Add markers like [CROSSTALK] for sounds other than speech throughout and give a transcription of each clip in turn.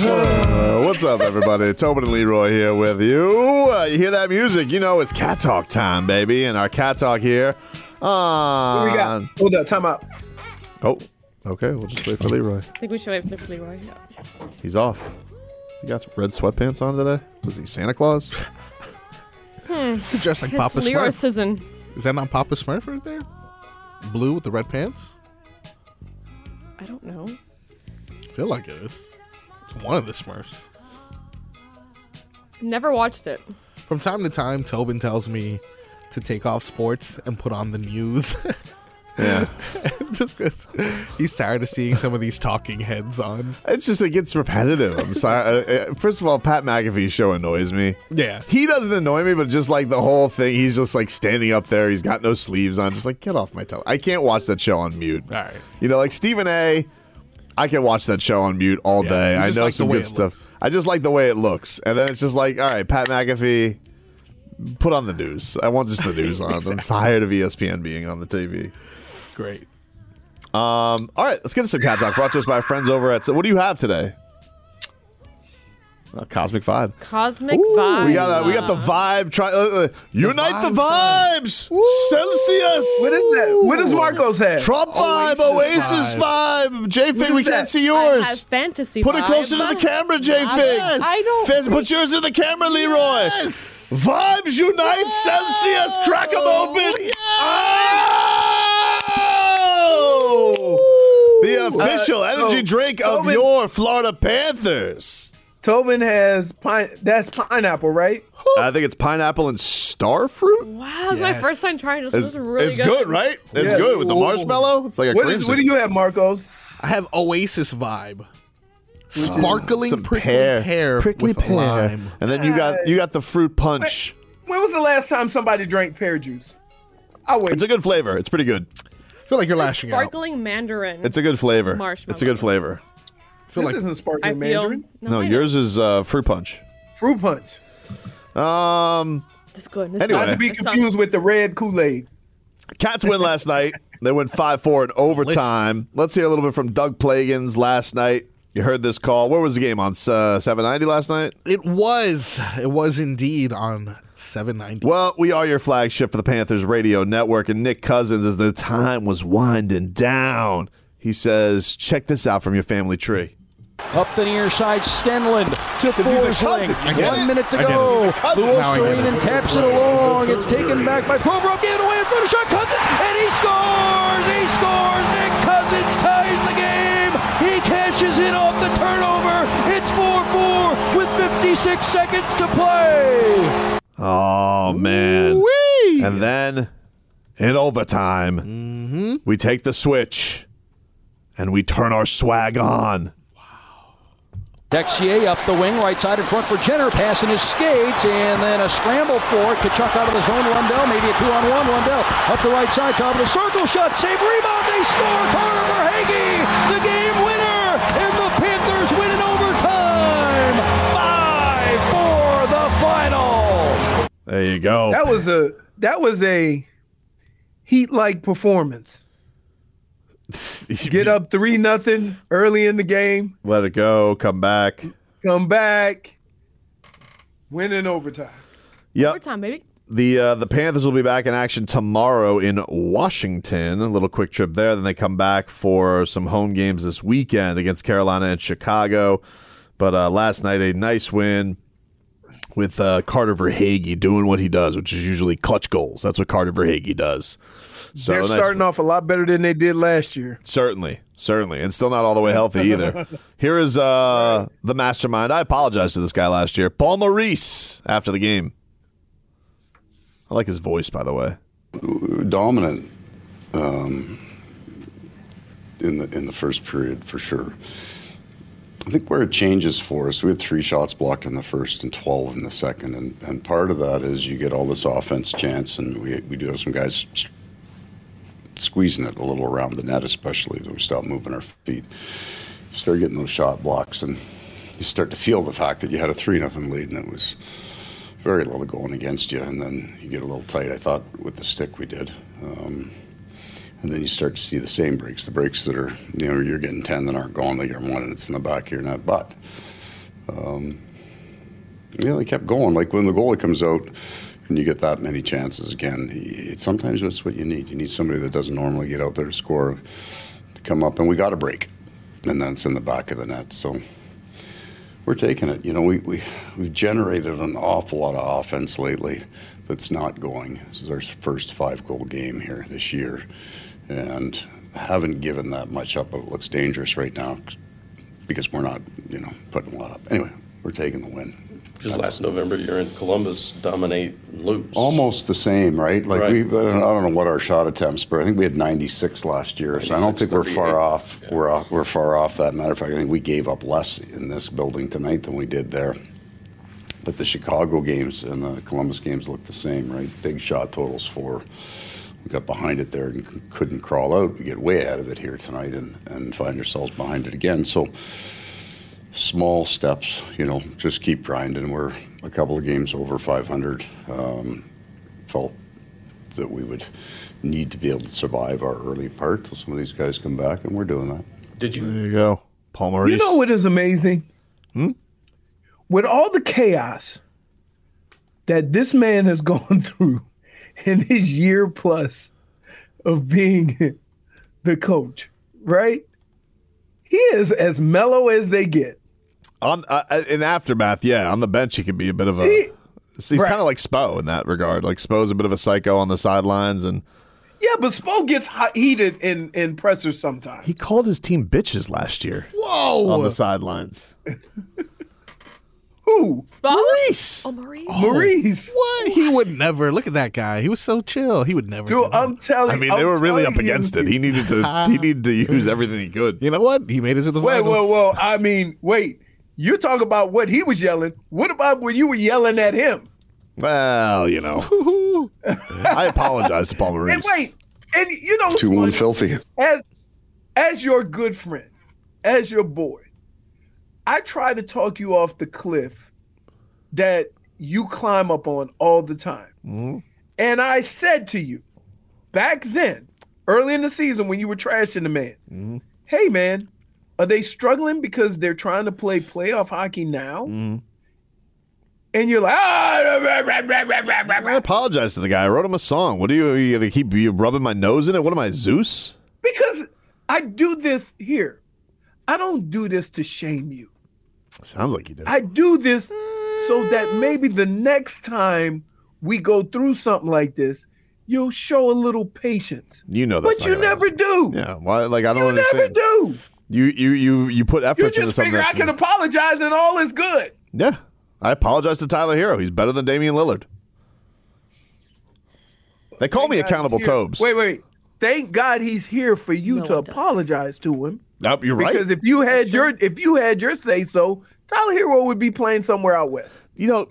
Uh, what's up, everybody? [LAUGHS] Tobin and Leroy here with you. Uh, you hear that music? You know it's cat talk time, baby. And our cat talk here on. What we got? Ah. Hold up, time out. Oh, okay. We'll just wait for Leroy. I think we should wait for Leroy. Yeah. He's off. He got some red sweatpants on today? Was he Santa Claus? [LAUGHS] Hmm. Hmm. He's dressed like It's Papa Leroy Smurf. Season. Is that not Papa Smurf right there? Blue with the red pants? I don't know. I feel like it is. It's one of the Smurfs. Never watched it. From time to time, Tobin tells me to take off sports and put on the news. [LAUGHS] Yeah. [LAUGHS] Just because he's tired of seeing some of these talking heads on. It's just, it gets repetitive. I'm sorry. First of all, Pat McAfee's show annoys me. Yeah. He doesn't annoy me, but just like the whole thing, he's just like standing up there. He's got no sleeves on. Just like, get off my tele. I can't watch that show on mute. All right. You know, like Stephen A. I can watch that show on mute all Yeah, day. I know like some good stuff. looks. I just like the way it looks. And then it's just like, all right, Pat McAfee, put on the news. I want just the [LAUGHS] news on. I'm tired of ESPN being on the TV. Great. Um, all right, let's get to some cat talk. Brought to us by our friends over at. So what do you have today? Uh, Cosmic Vibe. Cosmic Ooh, Vibe. We got uh, we got the vibe. Try uh, uh, unite the, vibes. Celsius. What is that? What does Marcos have? Trump vibe, Oasis, Oasis vibe. J Fig, is we can't that? see I yours. have fantasy. Put it vibe. closer to the camera, J Fig. Yes. I don't- Fizz, put yours in the camera, Leroy. Yes. Vibes unite, Celsius. Crack them open. Oh! The official Uh, so, energy drink of your Florida Panthers. Tobin has pine. That's pineapple, right? I think it's pineapple and starfruit. Wow, it's my first time trying this. It's, This is really good. it's good. right? It's Yeah. good with the marshmallow. It's like a What What do you have, Marcos? I have Oasis vibe. Sparkling Some prickly pear, pear, prickly with pear, lime. and then you got you got the fruit punch. When was the last time somebody drank pear juice? I'll wait. It's a good flavor. It's pretty good. I feel like you're lashing out. Sparkling Mandarin. It's a good flavor. Marshmallow. It's a good flavor. I feel this like isn't I sparkling feel. mandarin. No, I yours is uh, fruit punch. Fruit punch. Um, It's good. It's Anyway. Not to be It's not- confused with the red Kool Aid. Cats win last [LAUGHS] night. They went five four in overtime. Let's hear a little bit from Doug Plagens last night. You heard this call. Where was the game on uh, seven ninety last night? it was. It was indeed on 790. Well, we are your flagship for the Panthers radio network, and Nick Cousins, as the time was winding down, he says, "Check this out from your family tree." Up the near side, Stenlund to he's a Forsling. cousin. You get One it? minute to I get it. go. He's a. The Now I get it. Wolverine taps it along. It's taken back by Provorov. Get away in front of shot. Cousins, and he scores. He scores. Nick Cousins ties the game. He cashes in off the turnover. It's 4-4 with 56 seconds to play. Oh man! Whee! And then in overtime, mm-hmm. we take the switch and we turn our swag on. Dexier up the wing, right side in front for Jenner, passing his skates, and then a scramble for it. Tkachuk out of the zone, Lundell, maybe a two-on-one. Lundell up the right side, top of the circle, shot, save, rebound, they score. Carter Verhaeghe, the game winner, and the Panthers win in overtime. Five for the final. There you go. That was a that was a heat like performance. [LAUGHS] Get up three nothing early in the game, Let it go. Come back. come back, win in overtime. Yep. Overtime, baby. The uh, the Panthers will be back in action tomorrow in Washington. A little quick trip there. Then they come back for some home games this weekend against Carolina and Chicago. But uh, last night a nice win with uh, Carter Verhaeghe doing what he does, which is usually clutch goals. That's what Carter Verhaeghe does. So They're nice starting off a lot better than they did last year. Certainly, certainly, and still not all the way healthy either. [LAUGHS] Here is uh, the mastermind. I apologize to this guy last year, Paul Maurice, after the game. I like his voice, by the way. dominant um, in the in the first period for sure. I think where it changes for us, we had three shots blocked in the first and 12 in the second. And, and part of that is you get all this offense chance, and we, we do have some guys s- squeezing it a little around the net, especially when we stop moving our feet. You start getting those shot blocks, and you start to feel the fact that you had a 3 nothing lead, and it was very little going against you. And then you get a little tight, I thought, with the stick we did. Um, and then you start to see the same breaks, the breaks that are, you know, you're getting 10 that aren't going, like you're one and it's in the back of your net. But, um, yeah, they kept going. Like when the goalie comes out and you get that many chances again, it, sometimes that's what you need. You need somebody that doesn't normally get out there to score to come up, and we got a break. And then it's in the back of the net. So we're taking it. You know, we, we, we've generated an awful lot of offense lately that's not going. This is our first five goal game here this year and haven't given that much up, but it looks dangerous right now because we're not, you know, putting a lot up. Anyway, we're taking the win. Because last November you're in Columbus, dominate, and lose. Almost the same, right? Like Right. we, I don't I don't know what our shot attempts, but I think we had 96 last year, so I don't 96, think we're 38. far off. Yeah. We're off, we're far off that. Matter of fact, I think we gave up less in this building tonight than we did there. But the Chicago games and the Columbus games look the same, right? Big shot totals for. We got behind it there and c- couldn't crawl out. We get way out of it here tonight and, and find ourselves behind it again. So small steps, you know, just keep grinding. We're a couple of games over 500. Um, felt that we would need to be able to survive our early part till some of these guys come back, and we're doing that. Did you? There you go, Paul Maurice. You know what is amazing? With all the chaos that this man has [LAUGHS] gone through in his year plus of being [LAUGHS] the coach, right? He is as mellow as they get. On uh, uh, in aftermath, yeah, on the bench he can be a bit of a. He- he's right. kind of like Spo in that regard. Like Spo's a bit of a psycho on the sidelines, and Yeah, but Spo gets hot, heated in, in pressers sometimes. he called his team bitches last year Whoa! on the sidelines. Who? Spa? Maurice. Oh, Maurice. Maurice. What? He would never. Look at that guy. He was so chill. He would never. Dude. I'm telling I mean, they I'm were really up telling you. against it. He needed to. he needed to use everything he could. [LAUGHS] you know what? He made it to the Wait, finals. well, well, I mean, wait. You talk about what he was yelling. What about when you were yelling at him? Well, you know, [LAUGHS] I apologize to Paul Maurice. And wait, and you know, Two one filthy. as as your good friend, as your boy, I try to talk you off the cliff that you climb up on all the time. Mm-hmm. And I said to you back then, early in the season when you were trashing the man, mm-hmm. hey man, are they struggling because they're trying to play playoff hockey now? And you're like, ah, rah, rah, rah, I apologize to the guy. I wrote him a song. What are you? Are you gonna keep you rubbing my nose in it? What am I, Zeus? because I do this here. I don't do this to shame you. Sounds like you do. I do this so that maybe the next time we go through something like this, you'll show a little patience. you know that, But you never happen. do. Yeah. Why? Like I don't You never do. You you you you put You efforts into just something figure I can apologize and all is good. yeah. I apologize to Tyler Herro. He's better than Damian Lillard. They call me Thank God accountable he's. Tobes. Wait, wait. Thank God he's here for you No to apologize to him. Nope, you're right. Because if you had your if you had your say so, Tyler Herro would be playing somewhere out west. you know,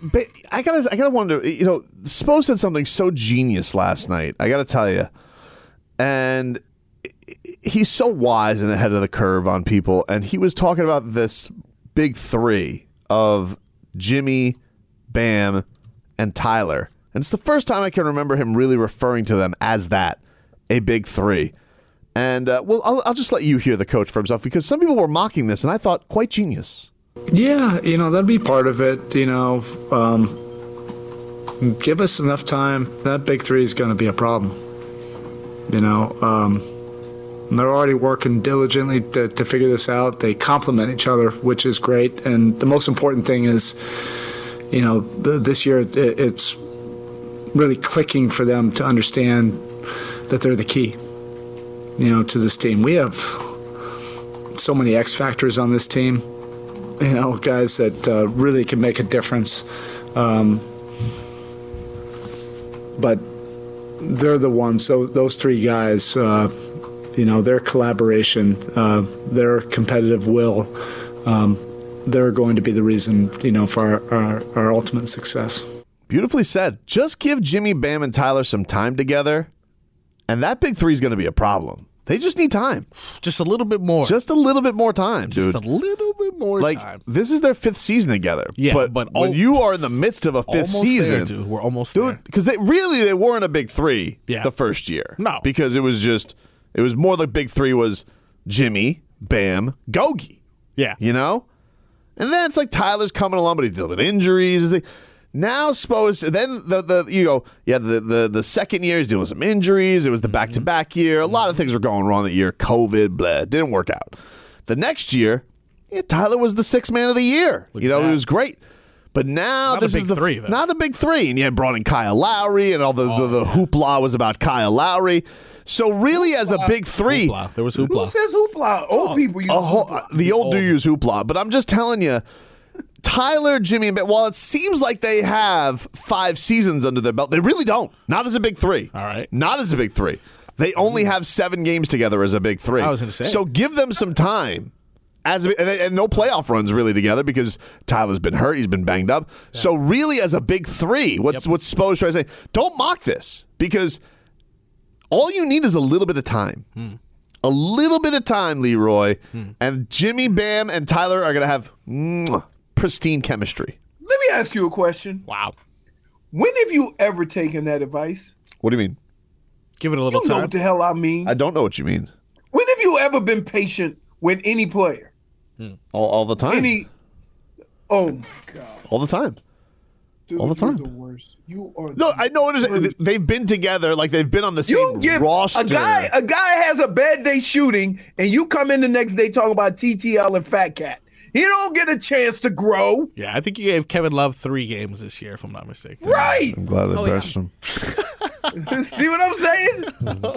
I gotta, I gotta wonder. You know, Spo said something so genius last night. I gotta tell you, and he's so wise and ahead of the curve on people. And he was talking about this big three of Jimmy, Bam, and Tyler. And it's the first time I can remember him really referring to them as that, a big three. And uh, well, I'll, I'll just let you hear the coach for himself because some people were mocking this, and I thought quite genius. Yeah, you know, that'd be part of it. You know, um, give us enough time. That big three is going to be a problem. You know, um, they're already working diligently to, to figure this out. They complement each other, which is great. And the most important thing is, you know, th- this year it, it's really clicking for them to understand that they're the key, you know, to this team. We have so many X factors on this team you know, guys that uh, really can make a difference. Um, but they're the ones. So those three guys, uh, you know, their collaboration, uh, their competitive will, um, they're going to be the reason, you know, for our, our, our ultimate success. Beautifully said. Just give Jimmy, Bam, and Tyler some time together, and that big three is going to be a problem. They just need time. Just a little bit more. Just a little bit more time, Just dude. a little bit more like time. this is their fifth season together. Yeah, but, but when al- you are in the midst of a fifth Almost season, there, dude. We're almost dude, because they really they weren't a big three Yeah. the first year. No. because it was just it was more the big three was Jimmy, Bam, Gogi. Yeah. You know, and then it's like Tyler's coming along, but he dealt with injuries. Now suppose then the the you go yeah the the the second year he's dealing with some injuries. It was the back to mm-hmm. back year. A lot of mm-hmm. things were going wrong that year. COVID, blah, didn't work out. The next year, yeah, Tyler was the sixth man of the year. you know, it was great. But now Not this big is the three, though. not the big three, and you had brought in Kyle Lowry, and all the the, the oh, hoopla was about Kyle Lowry. So really, as a big three, Hoopla. There was Who hoopla. says hoopla? Old oh, people use a whole, hoopla. the old do use hoopla, but I'm just telling you, Tyler, Jimmy, and Ben, while it seems like they have five seasons under their belt, they really don't. Not as a big three. All right. Not as a big three. They only hmm. have seven games together as a big three. I was gonna say. So give them some time. As a, and, and no playoff runs really together because Tyler's been hurt, he's been banged up. So really, as a big three, what's what's Spo's trying to say? Don't mock this because all you need is a little bit of time. Hmm. A little bit of time, Leroy, hmm. and Jimmy, Bam, and Tyler are going to have mwah, pristine chemistry. Let me ask you a question. Wow. When have you ever taken that advice? What do you mean? Give it a You little know time. what the hell I mean. I don't know what you mean. when have you ever been patient with any player? Hmm. All, all the time. Any? Oh my god, all the time. Dude, All the time. the worst. You are. No, the I know it is. worst. They've been together, like they've been on the You same give roster. a guy a guy has a bad day shooting, and you come in the next day talking about TTL and Fat Cat. He don't get a chance to grow, Yeah, I think you gave Kevin Love three games this year, if I'm not mistaken. right? I'm glad they Oh, yeah. him. [LAUGHS] [LAUGHS] See what I'm saying?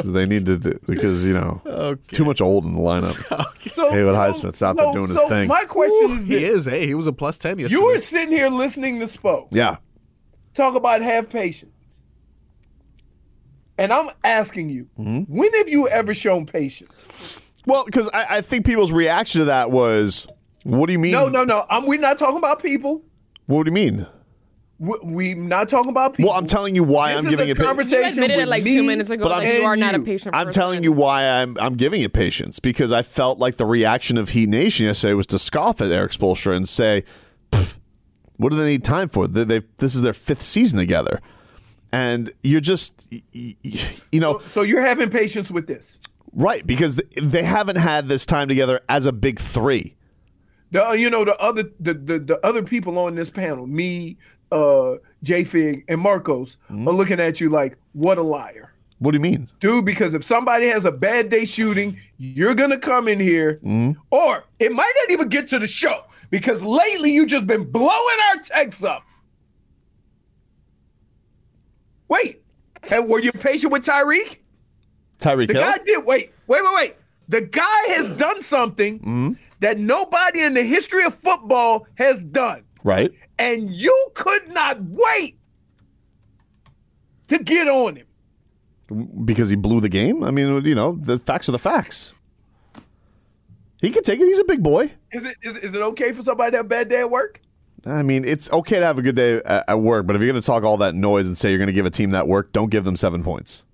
So they need to do, because you know too much old in the lineup. [LAUGHS] So, Haywood so- Highsmith's out there so- doing his thing. My question is He is, hey, he was a plus 10 yesterday. You were sitting here listening to Spo yeah, talk about have patience, and I'm asking you, Mm-hmm. when have you ever shown patience? well, because I, I think people's reaction to that was, "What do you mean? No, no, no. I'm, we're not talking about people. What do you mean?" We- We're not talking about people. Well, I'm telling you why This I'm is giving a it. pa- You conversation admitted with it like me two minutes ago but I'm- that you are not a patient I'm person. telling you why I'm I'm giving it patience because I felt like the reaction of Heat Nation yesterday was to scoff at Erik Spoelstra and say, "What do they need time for? They, they this is their fifth season together, and you're just y- y- you know So you're having patience with this. right because they haven't had this time together as a big three. The uh, you know the other the, the the other people on this panel, me, uh, J Fig, and Marcos, Mm-hmm. are looking at you like, what a liar. What do you mean? Dude, because if somebody has a bad day shooting, you're gonna come in here, Mm-hmm. or it might not even get to the show because lately you just been blowing our texts up. Wait, and were you patient with Tyreek? Tyreek The Hill. guy did. Wait, wait, wait, wait. The guy has done something Mm-hmm. that nobody in the history of football has done, right. and you could not wait to get on him. because he blew the game. I mean, you know, the facts are the facts. He can take it. He's a big boy. Is it is, is it okay for somebody to have a bad day at work? I mean, it's okay to have a good day at, at work, but if you're going to talk all that noise and say you're going to give a team that work, don't give them seven points.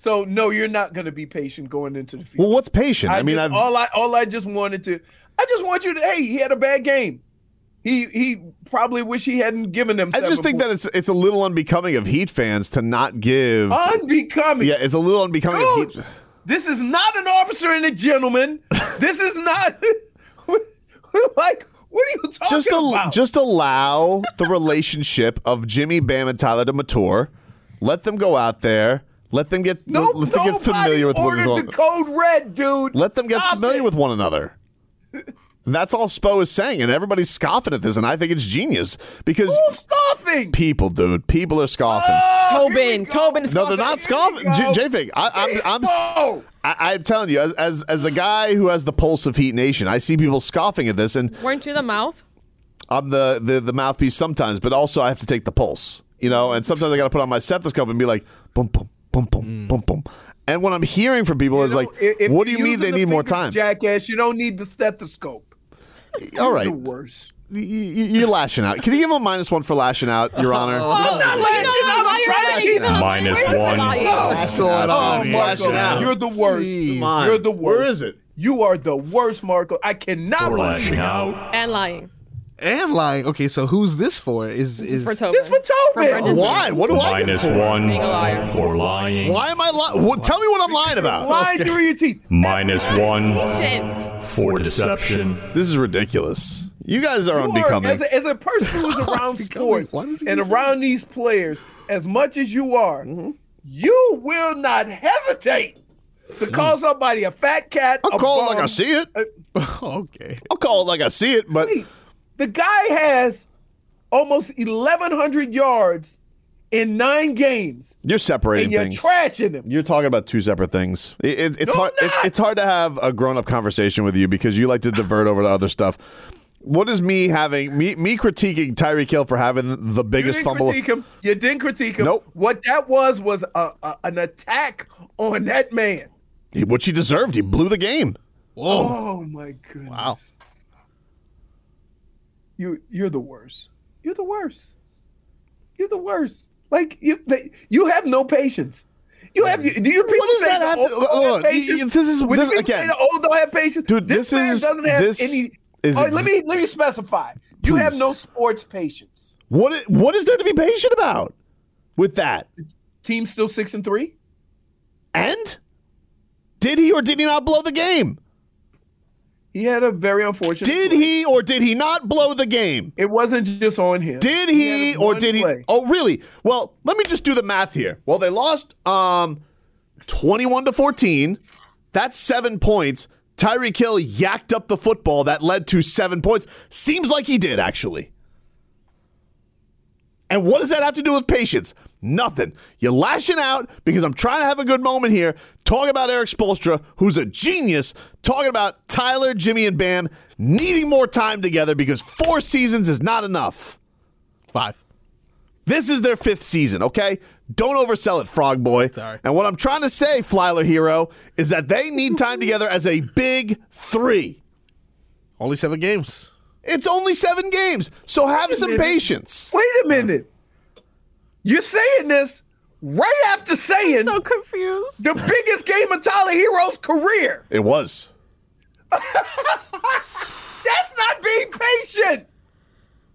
So no, you're not going to be patient going into the field. Well, what's patient? I, mean, just, all I all I just wanted to, I just want you to. Hey, he had a bad game. He he probably wish he hadn't given them. I just think that it's it's a little unbecoming of Heat fans to not give. unbecoming. yeah, it's a little unbecoming of Dude, Heat. this is not an officer and a gentleman. [LAUGHS] this is not [LAUGHS] like what are you talking Just al- about? just allow the relationship of Jimmy Bam and Tyler to mature. Let them go out there. Let them get no, let them get familiar with ordered one the code red, dude. Let them get familiar it. with one another. [LAUGHS] And that's all Spo is saying, and everybody's scoffing at this, and I think it's genius because Who's scoffing? people, dude, people are scoffing. Oh, Tobin. Tobin is no, they're not scoffing. J- go. J-Fig, I, I'm, I'm, Oh. I'm telling you, as, as as the guy who has the pulse of Heat Nation, I see people scoffing at this, and Weren't you the mouth? I'm the, the the mouthpiece sometimes, but also I have to take the pulse, you know. And sometimes I got to put on my stethoscope and be like, boom, boom, boom, boom, mm. boom, boom. And what I'm hearing from people is know, like, if- if what do you're mean they the need more time? Jackass, you don't need the stethoscope. All right. You're the worst. Y- y- you're lashing out. Can you give him a minus one for lashing out, Your Honor? [LAUGHS] I'm not lashing out. I'm trying to keep Minus one What's going Oh, on? Marco, you're the worst. Come. You're the worst. Where is it? You are the worst, Marco. I cannot for believe lashing out. And lying. And lying. Okay, so who's this for? Is This is is for Tobin. This for Tobin. Why? What do I get for? one Being a liar. for lying. Why am I lying? What, tell me what I'm lying about. Lying through your teeth. Minus one for deception. This is ridiculous. You guys are You are- unbecoming. as, a, as a person who's [LAUGHS] around sports Why does he and keep saying around these players as much as you are, Mm-hmm. you will not hesitate to call somebody a fat cat. I'll a call it like. I see it. [LAUGHS] okay. I'll call it like I see it, but Wait, the guy has almost 1,100 yards in nine games, you're separating and you're things. trashing him. You're talking about two separate things. It, it, it's No, hard. I'm It, it's hard to have a grown-up conversation with you because you like to divert over to other stuff. What is me having me me critiquing Tyreek Hill for having the You biggest didn't fumble? critique him. You didn't critique him. Nope. What that was was a, a, an attack on that man. He, Which he deserved. He blew the game. Whoa. Oh my goodness. Wow. You you're the worst. You're the worst. You're the worst. Like you they, you have no patience. You have you, do you people does say that the have to- oh, old have patience? This is- When this- again. the old oh, don't have patience. Dude, this, this is- doesn't have this any. is right, let me let me specify. You have no sports patience. What what is there to be patient about with that? Team still six and three. And did he or did he not blow the game? He had a very unfortunate. Did play. he or did he not blow the game? It wasn't just on him. Did he, had or did he? Oh, really? Well, let me just do the math here. Well, they lost um 21 to 14. That's 7 points. Tyreek Hill yacked up the football that led to 7 points. Seems like he did actually. And what does that have to do with patience? Nothing. You're lashing out because I'm trying to have a good moment here, talking about Erik Spoelstra, who's a genius, talking about Tyler, Jimmy, and Bam needing more time together because four seasons is not enough. Five. This is their fifth season, okay? Don't oversell it, Frog Boy. Sorry. And what I'm trying to say, Flyler Hero, is that they need time together as a big three. Only seven games. It's only seven games, so have some minute. patience. Wait a minute. You're saying this right after saying So confused. the biggest game of Tyler Herro's career. It was. [LAUGHS] That's not being patient.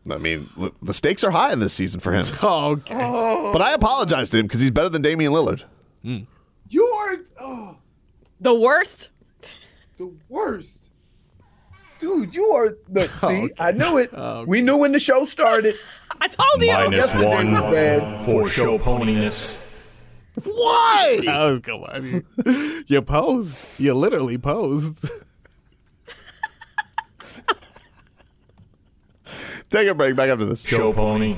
I mean, the stakes are high in this season for him. [LAUGHS] Oh, okay. Oh. But I apologize to him because he's better than Damian Lillard. You are oh, The worst. the worst. Dude, you are the Oh, [LAUGHS] see, I knew it. We knew when the show started. [LAUGHS] I told you. Minus yesterday one was bad. for show poniness. Why? [LAUGHS] That was good one. You posed. You literally posed. Take a break. Back after this. Show pony.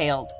details.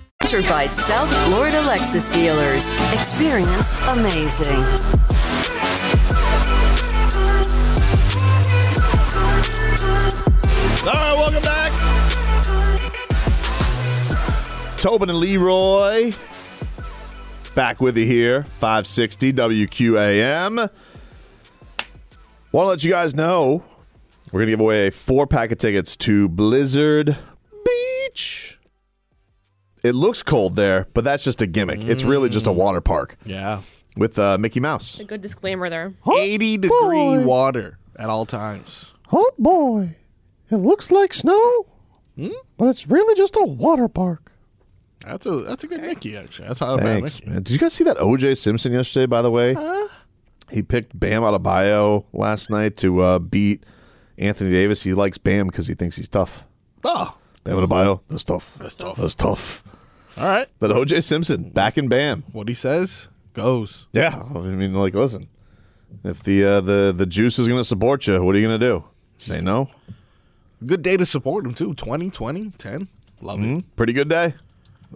Sponsored by South Florida Lexus dealers. Experienced amazing. All right, welcome back. Tobin and Leroy back with you here, 560 WQAM. Want to let you guys know we're going to give away four pack of tickets to Blizzard Beach. It looks cold there, but that's just a gimmick. It's really just a water park Yeah. with uh, Mickey Mouse. A good disclaimer there. 80 degree water at all times. Oh boy, it looks like snow, but it's really just a water park. That's a that's a good Mickey actually. That's how a bad Thanks, Mickey. man. Did you guys see that OJ Simpson yesterday? By the way, he picked Bam Adebayo last night to uh, beat Anthony Davis. He likes Bam because he thinks he's tough. Oh, Bam Adebayo, that's tough. That's tough. That's tough. All right. But OJ Simpson back in Bam. What he says goes. Yeah, I mean, like, listen, if the uh, the the juice is going to support you, what are you going to do? Say no. Good day to support him too. 20, 20, 10. Love it. Mhm. Pretty good day.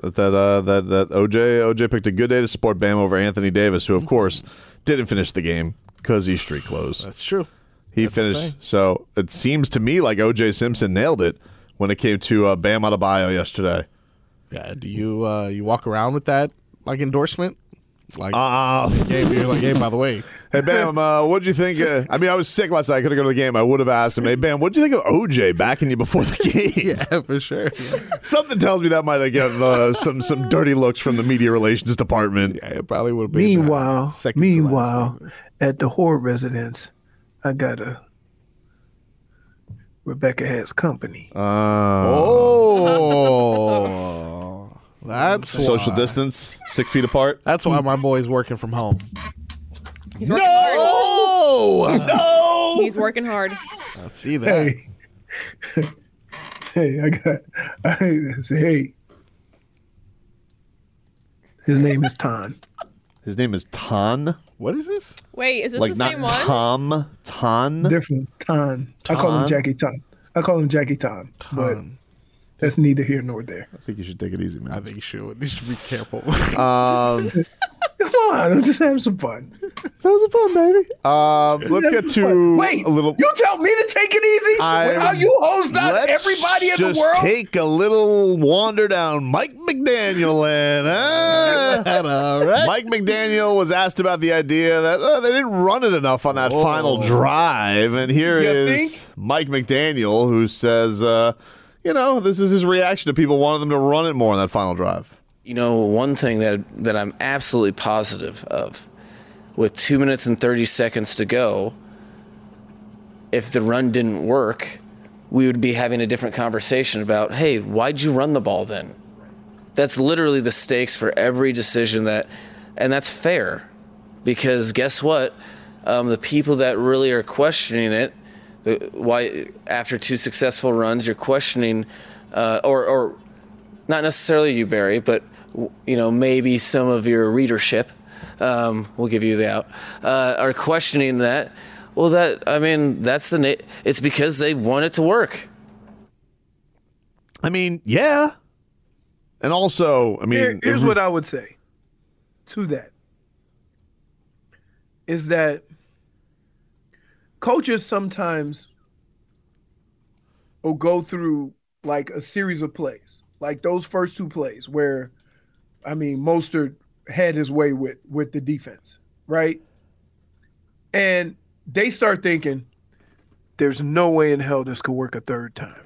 That that uh, that that OJ OJ picked a good day to support Bam over Anthony Davis, who of course didn't finish the game because he's street clothes. That's true. He That's finished. So it seems to me like OJ Simpson nailed it when it came to uh, Bam Adebayo yesterday. Yeah. Do you uh you walk around with that like endorsement? Like Uh, game, you're like, hey, by the way, [LAUGHS] hey Bam, uh, what'd you think? Uh, I mean, I was sick last night. I couldn't go to the game. I would have asked him, hey Bam, what'd you think of OJ backing you before the [LAUGHS] game? yeah, for sure. Something tells me that might have gotten uh, some some dirty looks from the media relations department. Yeah, it probably would have been. uh, Meanwhile, second meanwhile, at the Horde residence, I got a Rebecca has company. Oh, [LAUGHS] that's Social why. distance, six feet apart. That's why my boy's working from home. He's working hard. Oh, No! He's working hard. I see that. Hey, hey, I got. I say, hey. His name is Ton. His name is Ton, What is this? Wait, is this like the not same one? Tom. Ton. Different Ton. I call him Jackie Ton. I call him Jackie Ton. But Ton. That's neither here nor there. I think you should take it easy, man. I think you should. You should be careful. [LAUGHS] Um, Come on, I'm just having some fun. sounds fun, baby. Um, let's get to Wait, a little. you tell me to take it easy? I- How you hosed out everybody in the world? take a little wander down Mike McDaniel land. huh? [LAUGHS] all right. Mike McDaniel was asked about the idea that uh, they didn't run it enough on that Oh. final drive, and here You is think? Mike McDaniel who says, uh, you know, this is his reaction to people wanting them to run it more on that final drive. You know, one thing that that I'm absolutely positive of, with two minutes and thirty seconds to go, if the run didn't work, we would be having a different conversation about, hey, why'd you run the ball then? That's literally the stakes for every decision that, and that's fair, because guess what? Um, the people that really are questioning it, why after two successful runs you're questioning, uh, or or not necessarily you, Barry, but you know maybe some of your readership. Um, we'll give you the out. Uh, are questioning that. Well, that I mean, that's the. Na- it's because they want it to work. I mean, yeah. And also, I mean, Here- here's if- what I would say to that is that coaches sometimes will go through like a series of plays. like those first two plays where, I mean, Mostert had his way with with the defense, right? And they start thinking, there's no way in hell this could work a third time,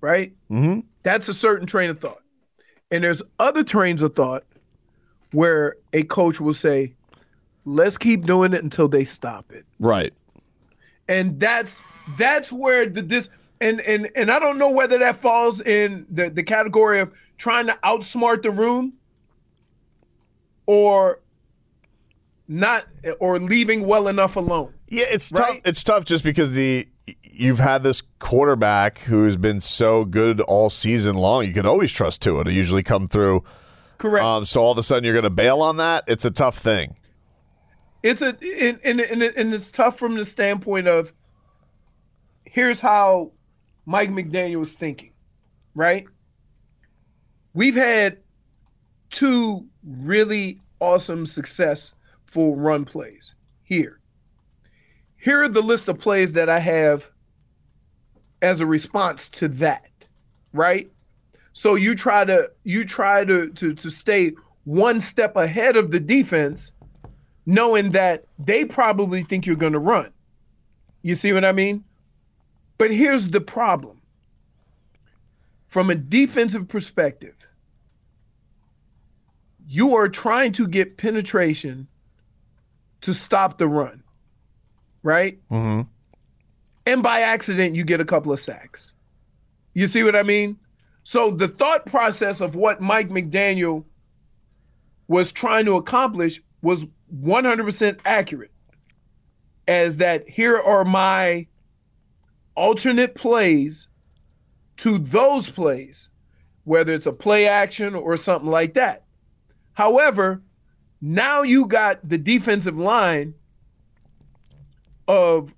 right? Mm-hmm. That's a certain train of thought. And there's other trains of thought where a coach will say, let's keep doing it until they stop it. Right. And that's that's where the this and and and I don't know whether that falls in the, the category of trying to outsmart the room or not or leaving well enough alone. Yeah, it's tough. It's tough just because the you've had this quarterback who's been so good all season long. You can always trust Tua to usually come through. Correct. Um, so all of a sudden you're going to bail on that. It's a tough thing. It's a and, and, and, it's tough from the standpoint of here's how Mike McDaniel was thinking, right? We've had two really awesome successful run plays here. Here are the list of plays that I have as a response to that, right? So you try to you try to to to stay one step ahead of the defense knowing that they probably think you're going to run. You see what I mean? But here's the problem. From a defensive perspective, you are trying to get penetration to stop the run, right? Mm-hmm. And by accident, you get a couple of sacks. You see what I mean? So the thought process of what Mike McDaniel was trying to accomplish was 100% accurate. As that, here are my alternate plays to those plays, whether it's a play action or something like that. However, now you got the defensive line of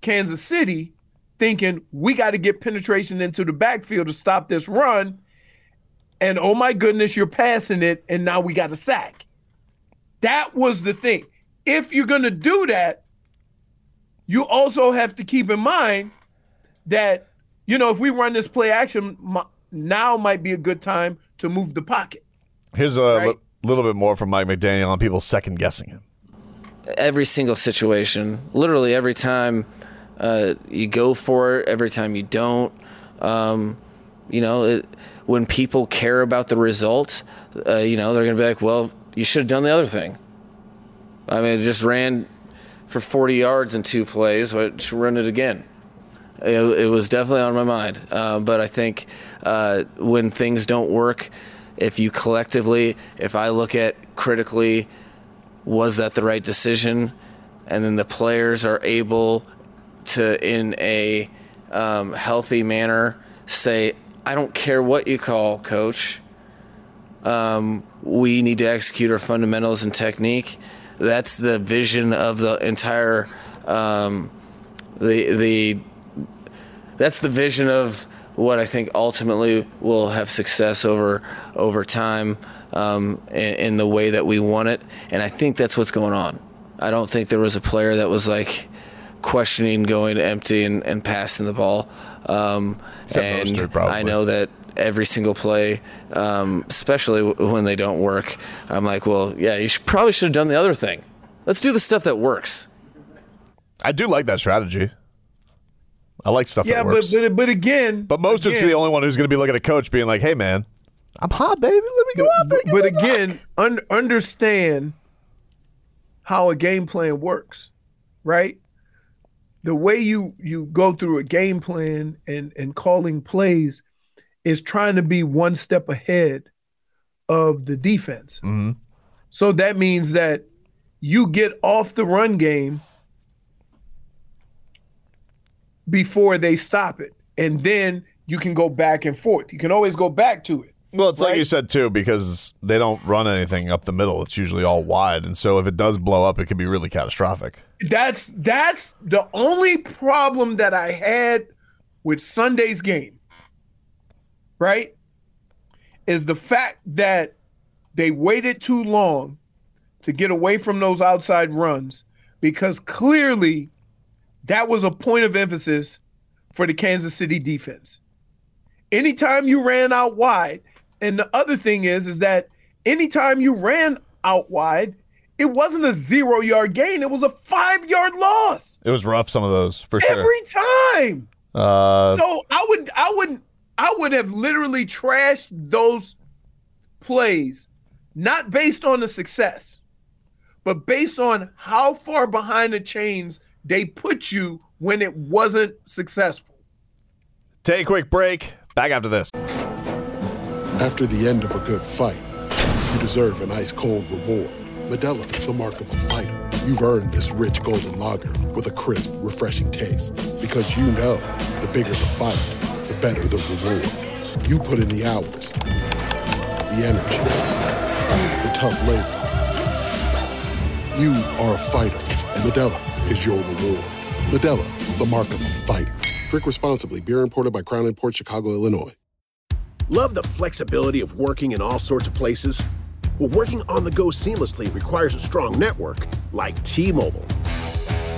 Kansas City thinking we got to get penetration into the backfield to stop this run. And oh my goodness, you're passing it, and now we got a sack. That was the thing. If you're going to do that, you also have to keep in mind that, you know, if we run this play action, now might be a good time to move the pocket. Here's a li- little bit more from Mike McDaniel on people second guessing him. every single situation, literally every time uh, you go for it, every time you don't. Um, you know, it, when people care about the result, uh, you know, they're going to be like, well, you should have done the other thing. I mean, it just ran for 40 yards in two plays, should run it again. It, it was definitely on my mind. Uh, but I think uh, when things don't work, if you collectively, if I look at critically, was that the right decision? And then the players are able to, in a um, healthy manner, say, I don't care what you call, coach. Um, we need to execute our fundamentals and technique. That's the vision of the entire um, the the that's the vision of what I think ultimately will have success over over time um, in, in the way that we want it, and I think that's what's going on. I don't think there was a player that was like questioning going empty and, and passing the ball. Um, and Mostert. I know that every single play, um, especially when they don't work, I'm like, well, yeah, you should, probably should have done the other thing. Let's do the stuff that works. I do like that strategy. I like stuff yeah, that but, works. but but again, But Mostert's again- the only one who's going to be looking at a coach being like, hey, man, I'm hot, baby. Let me go out there. But, but again, un- understand how a game plan works, right? The way you you go through a game plan and and calling plays is trying to be one step ahead of the defense. Mhm. So that means that you get off the run game before they stop it. And then you can go back and forth. You can always go back to it. Well, it's like you said too, because they don't run anything up the middle. It's usually all wide, and so if it does blow up, it could be really catastrophic. That's that's the only problem that I had with Sunday's game. Right? Is the fact that they waited too long to get away from those outside runs because clearly that was a point of emphasis for the Kansas City defense. anytime you ran out wide, and the other thing is, is that anytime you ran out wide, it wasn't a zero yard gain; it was a five yard loss It was rough, some of those, for sure. every time. uh, so I would, I would, I would have literally trashed those plays, not based on the success, but based on how far behind the chains they put you when it wasn't successful. take a quick break. Back after this. After the end of a good fight, you deserve an ice cold reward. Modelo is the mark of a fighter. You've earned this rich golden lager with a crisp, refreshing taste. Because you know the bigger the fight, the better the reward. You put in the hours, the energy, the tough labor. You are a fighter, and Modelo is your reward. Modelo, the mark of a fighter. Drink responsibly. Beer imported by Crown Port Chicago, Illinois. Love the flexibility of working in all sorts of places? Well, working on the go seamlessly requires a strong network like T Mobile.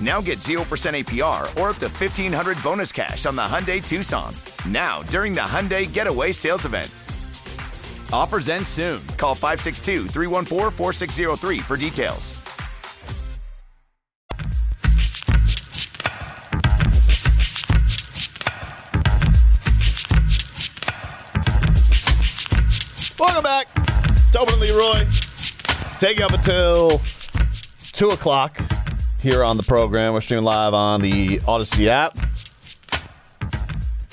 Now get 0% APR or up to 1500 bonus cash on the Hyundai Tucson. Now, during the Hyundai Getaway Sales Event. Offers end soon. Call 562 314 4603 for details. Welcome back. Tobin Leroy. Take you up until 2 o'clock here on the program. We're streaming live on the Odyssey app.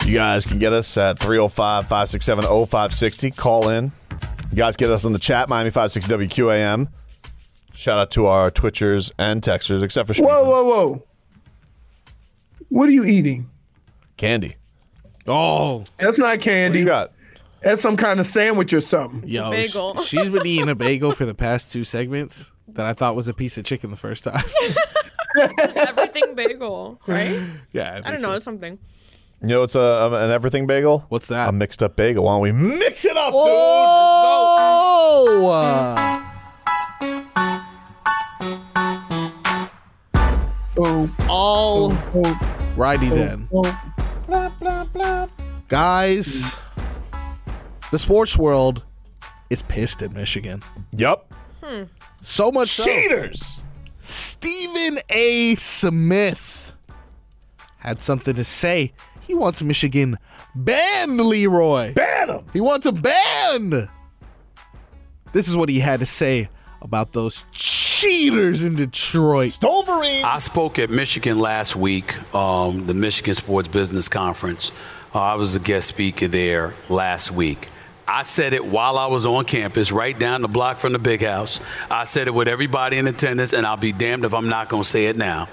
You guys can get us at 305 567 0560. Call in. You guys get us on the chat, Miami 56 WQAM. Shout out to our Twitchers and Texters, except for Whoa, whoa, whoa! What are you eating? Candy. Oh, That's not candy. you got? That's some kind of sandwich or something. Yo, bagel. she's been eating a bagel for the past two segments that I thought was a piece of chicken the first time. [LAUGHS] Everything bagel, right? yeah, I don't know. It's something. You know, it's a, a- an everything bagel. What's that? A mixed up bagel. Why don't we mix it up, dude? Oh, uh, Boom. all boom, righty then, boom. guys. The sports world is pissed at Michigan. Yep. So much so- Cheaters. Stephen A. Smith had something to say. He wants Michigan banned, Leroy. Ban him. He wants a ban. This is what he had to say about those cheaters in Detroit. Stolverine. I spoke at Michigan last week, um, the Michigan Sports Business Conference. Uh, I was a guest speaker there last week. I said it while I was on campus, right down the block from the big house. I said it with everybody in attendance, and I'll be damned if I'm not going to say it now.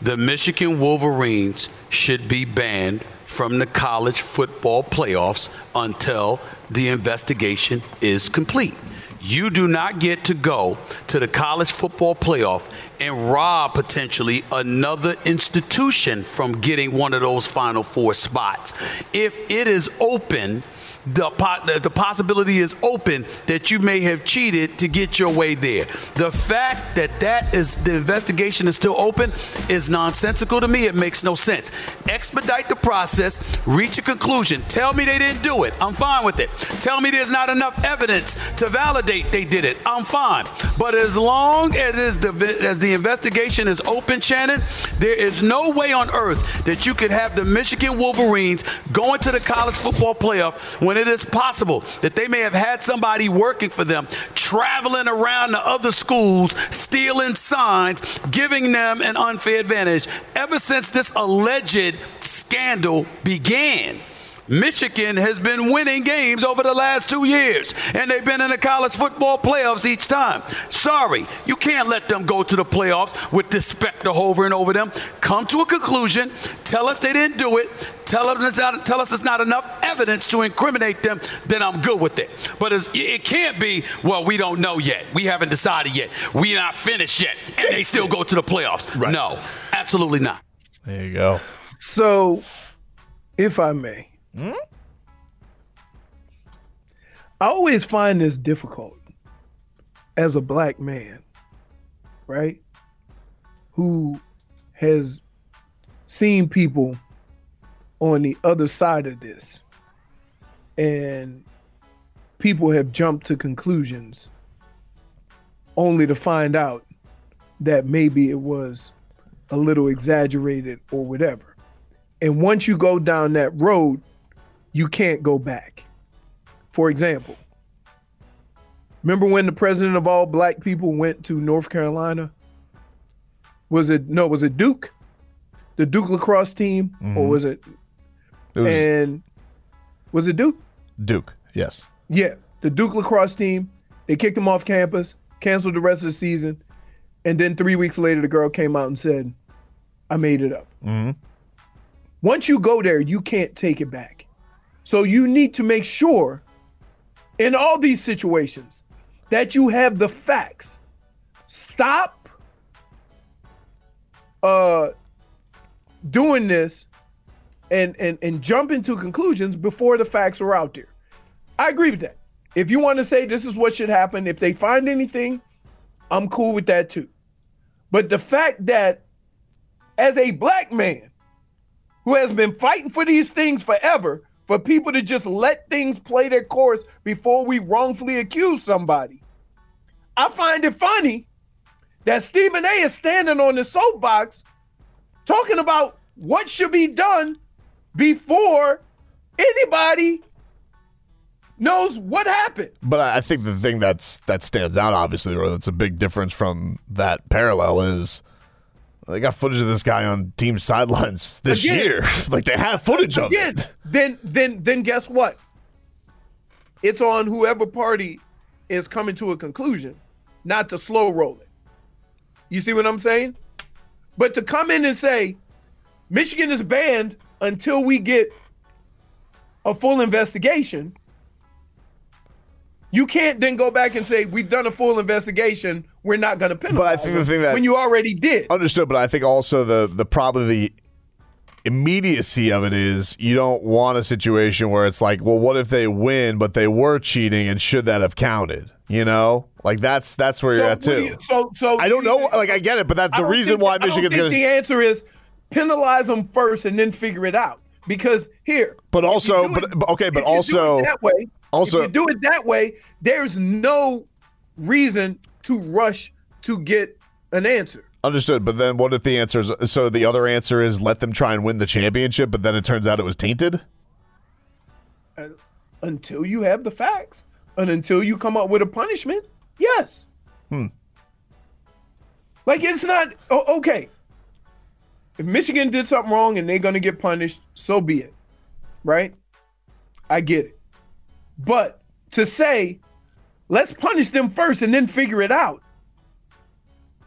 The Michigan Wolverines should be banned from the college football playoffs until the investigation is complete. You do not get to go to the college football playoff and rob potentially another institution from getting one of those final four spots. If it is open, the, the possibility is open that you may have cheated to get your way there. The fact that that is the investigation is still open is nonsensical to me. It makes no sense. Expedite the process, reach a conclusion. Tell me they didn't do it. I'm fine with it. Tell me there's not enough evidence to validate they did it. I'm fine. But as long as, the, as the investigation is open, Shannon, there is no way on earth that you could have the Michigan Wolverines going to the college football playoff when it is possible that they may have had somebody working for them, traveling around to other schools, stealing signs, giving them an unfair advantage ever since this alleged scandal began. Michigan has been winning games over the last two years, and they've been in the college football playoffs each time. Sorry, you can't let them go to the playoffs with this specter hovering over them. Come to a conclusion, tell us they didn't do it, tell us, it's not, tell us it's not enough evidence to incriminate them, then I'm good with it. But it's, it can't be, well, we don't know yet. We haven't decided yet. we not finished yet, and they still go to the playoffs. No, absolutely not. There you go. So, if I may, hmm? I always find this difficult as a black man, right? Who has seen people on the other side of this and people have jumped to conclusions only to find out that maybe it was a little exaggerated or whatever. And once you go down that road, you can't go back. For example, remember when the president of all black people went to North Carolina? Was it no, was it Duke? The Duke lacrosse team? Or Mhm. was It was and was it Duke? Duke. Yes. Yeah, the Duke lacrosse team. They kicked him off campus, canceled the rest of the season, and then three weeks later, the girl came out and said, "I made it up." Mm-hmm. Once you go there, you can't take it back. So you need to make sure, in all these situations, that you have the facts. Stop uh, doing this and and and jumping to conclusions before the facts are out there. I agree with that. If you want to say this is what should happen, if they find anything, I'm cool with that too. But the fact that as a black man who has been fighting for these things forever, for people to just let things play their course before we wrongfully accuse somebody, I find it funny that Stephen A is standing on the soapbox talking about what should be done before anybody knows what happened. But I think the thing that's that stands out, obviously, or that's a big difference from that parallel is they got footage of this guy on team sidelines this Again. year. [LAUGHS] like they have footage of Again, it. then then then guess what? It's on whoever party is coming to a conclusion, not to slow roll it. You see what I'm saying? But to come in and say Michigan is banned until we get a full investigation, you can't then go back and say we've done a full investigation. We're not going to penalize. But I think the thing that when you already did. Understood, but I think also the the probably the immediacy of it is you don't want a situation where it's like, well, what if they win, but they were cheating, and should that have counted? You know, like that's that's where you're at too. you- so so I don't know. Like I get it, but that the reason think- why Michigan's going The answer is penalize them first and then figure it out. Because here, But also, but, it- okay, but if you do also, that way, also- if you do it that way, there's no reason to rush to get an answer. Understood, but then what if the answer is so? The other answer is let them try and win the championship, but then it turns out it was tainted. Uh, until you have the facts, and until you come up with a punishment, yes. Hmm. Like it's not okay. If Michigan did something wrong and they're gonna get punished, so be it. Right? I get it. But to say, let's punish them first and then figure it out,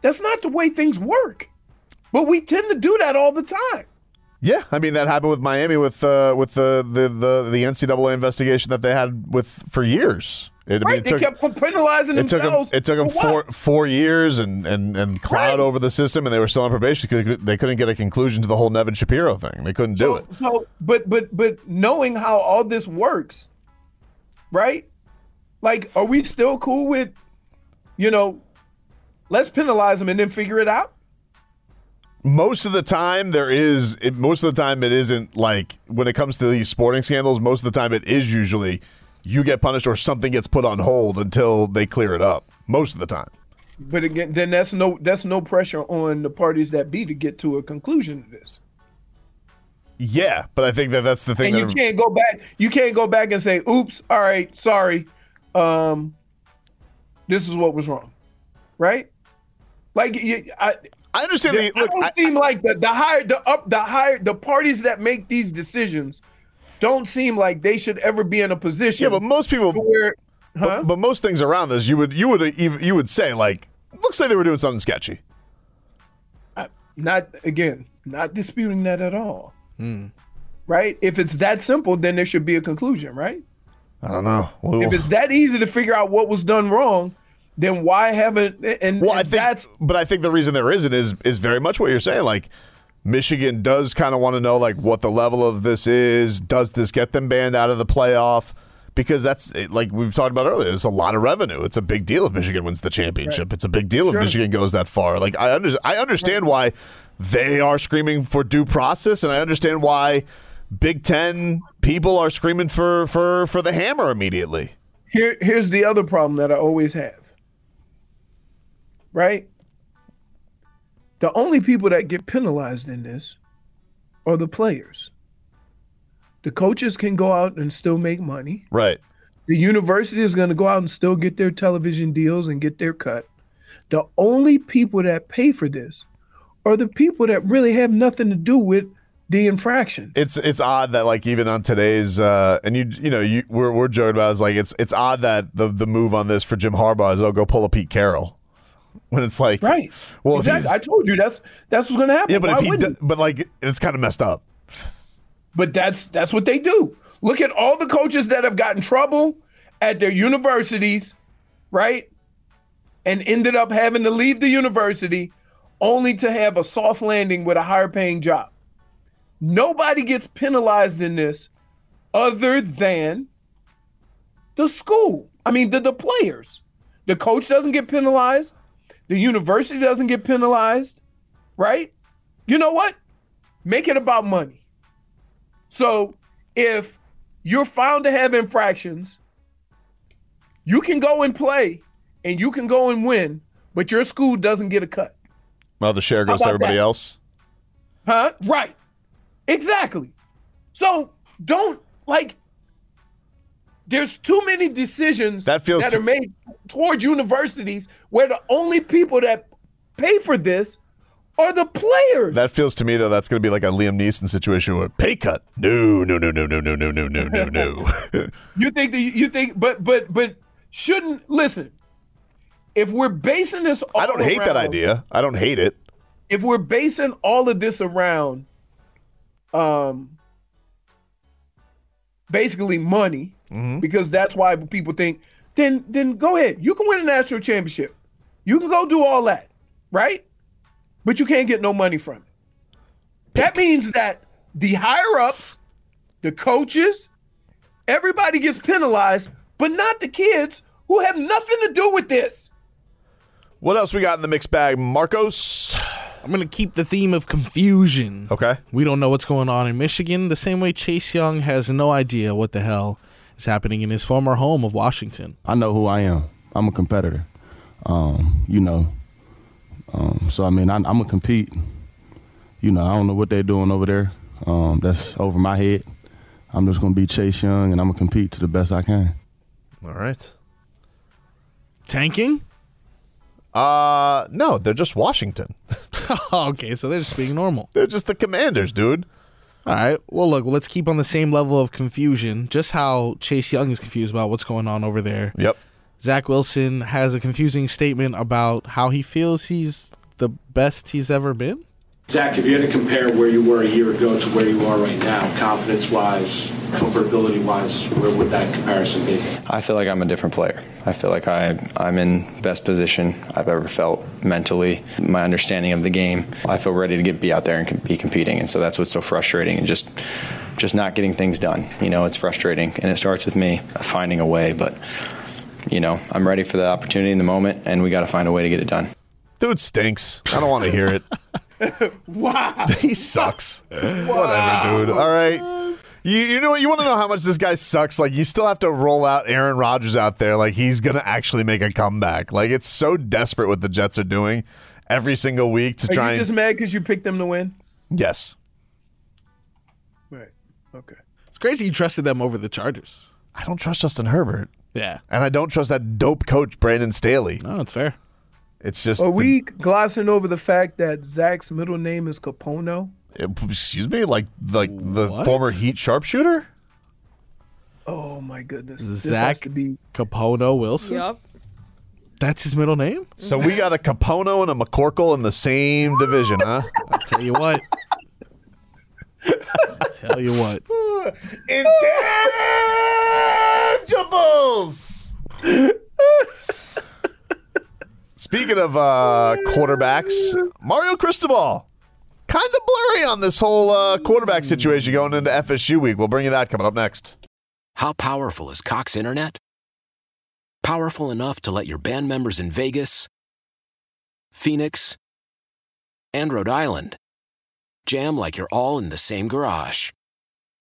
that's not the way things work. But we tend to do that all the time. Yeah, I mean that happened with Miami with uh, with the, the the the NCAA investigation that they had with for years. It, Right? it they took, kept penalizing it took them. It took them four four years and and and cloud over the system, and they were still on probation because they couldn't get a conclusion to the whole Nevin Shapiro thing. They couldn't do it. So, but but but knowing how all this works, right? Like, are we still cool with, you know, let's penalize them and then figure it out? Most of the time, there is. It, most of the time, it isn't like when it comes to these sporting scandals. Most of the time, it is usually you get punished or something gets put on hold until they clear it up. Most of the time. But again, then that's no that's no pressure on the parties that be to get to a conclusion to this. Yeah, but I think that that's the thing. and you can't go back. You can't go back and say, "Oops, all right, sorry, um, this is what was wrong," right? Like, you, I, I understand. The, the, look, don't seem like the the higher the up the higher the parties that make these decisions don't seem like they should ever be in a position. Yeah, but most people, where, but, but most things around this, you would you would you would say like, looks like they were doing something sketchy. not again, not disputing that at all. Hmm. Right? If it's that simple, then there should be a conclusion, right? I don't know. Well, If it's that easy to figure out what was done wrong, then why haven't and, well, I think, that's but I think the reason there isn't is is very much what you're saying. Like, Michigan does kind of want to know like what the level of this is. Does this get them banned out of the playoff? Because that's eh, like we've talked about earlier. It's a lot of revenue. It's a big deal if Michigan wins the championship. It's a big deal Sure. if Michigan goes that far. Like I under, I understand why they are screaming for due process, and I understand why Big Ten people are screaming for for for the hammer immediately. Here, here's the other problem that I always have. Right? The only people that get penalized in this are the players. The coaches can go out and still make money. Right. The university is going to go out and still get their television deals and get their cut. The only people that pay for this are the people that really have nothing to do with the infraction. It's it's odd that like even on today's uh and you you know you we're we're joking about it, it's like it's it's odd that the the move on this for Jim Harbaugh is oh go pull a Pete Carroll [LAUGHS] when it's like right well exactly. if I told you that's that's what's going to happen. yeah but Why if he wouldn't but like it's kind of messed up But that's that's what they do. Look at all the coaches that have gotten trouble at their universities, right? And ended up having to leave the university only to have a soft landing with a higher paying job. Nobody gets penalized in this other than the school. I mean, the, the players. The coach doesn't get penalized. The university doesn't get penalized, right? You know what? Make it about money. So if you're found to have infractions, you can go and play and you can go and win, but your school doesn't get a cut. well the share goes to everybody that? else Huh? Right. Exactly. So don't like there's too many decisions That feels that t- are made towards universities where the only people that pay for this are the players. that feels to me though that's going to be like a Liam Neeson situation where pay cut no no no no no no no no no no no [LAUGHS] You think that you think, but but but shouldn't listen. If we're basing this, all I don't hate that idea I don't hate it If we're basing all of this around, um, basically money, Mm-hmm. because that's why people think. Then then go ahead. You can win a national championship. You can go do all that, right? But you can't get no money from it. That means that the higher ups, the coaches, everybody gets penalized, but not the kids who have nothing to do with this. what else we got in the mixed bag Marcos I'm going to keep the theme of confusion. Okay. We don't know what's going on in Michigan, the same way Chase Young has no idea what the hell is happening in his former home of Washington. I know who I am. I'm a competitor. Um, you know. Um, so I mean, I, I'm gonna compete. You know, I don't know what they're doing over there. Um, that's over my head. I'm just gonna be Chase Young, and I'm gonna compete to the best I can. all right Tanking? uh no they're just Washington [LAUGHS] okay, so they're just being normal. they're just the Commanders dude All right. Well, look, let's keep on the same level of confusion. Just how Chase Young is confused about what's going on over there. Yep. Zach Wilson has a confusing statement about how he feels he's the best he's ever been. Zach, if you had to compare where you were a year ago to where you are right now, confidence wise, comfortability wise, where would that comparison be? I feel like I'm a different player. I feel like I, I'm in best position I've ever felt mentally. My understanding of the game, I feel ready to get be out there and be competing, and so that's what's so frustrating and just just not getting things done. You know, it's frustrating, and it starts with me finding a way. But you know, I'm ready for the opportunity in the moment, and we got to find a way to get it done. dude stinks I don't want to hear it [LAUGHS] [LAUGHS] Wow. [LAUGHS] he sucks whatever dude all right You, you know what? You want to know how much this guy sucks? Like, you still have to roll out Aaron Rodgers out there. Like, he's going to actually make a comeback. Like, it's so desperate what the Jets are doing every single week to Are try you and. just mad because you picked them to win? yes. Right. Okay. It's crazy you trusted them over the Chargers. I don't trust Justin Herbert. Yeah. And I don't trust that dope coach, Brandon Staley. No, it's fair. It's just. Are the- we glossing over the fact that Zach's middle name is Kapono? excuse me? Like, like the What? former Heat sharpshooter? Oh my goodness. This Zach has to be Kapono Wilson. Yep. That's his middle name. So we got a Kapono and a McCorkle in the same division, huh? I'll tell you what. tell you what. [LAUGHS] Intangibles. Speaking of uh, quarterbacks, Mario Cristobal, kind of blurry on this whole uh, quarterback situation going into FSU week. We'll bring you that coming up next. How powerful is Cox Internet? Powerful enough to let your band members in Vegas, Phoenix, and Rhode Island jam like you're all in the same garage.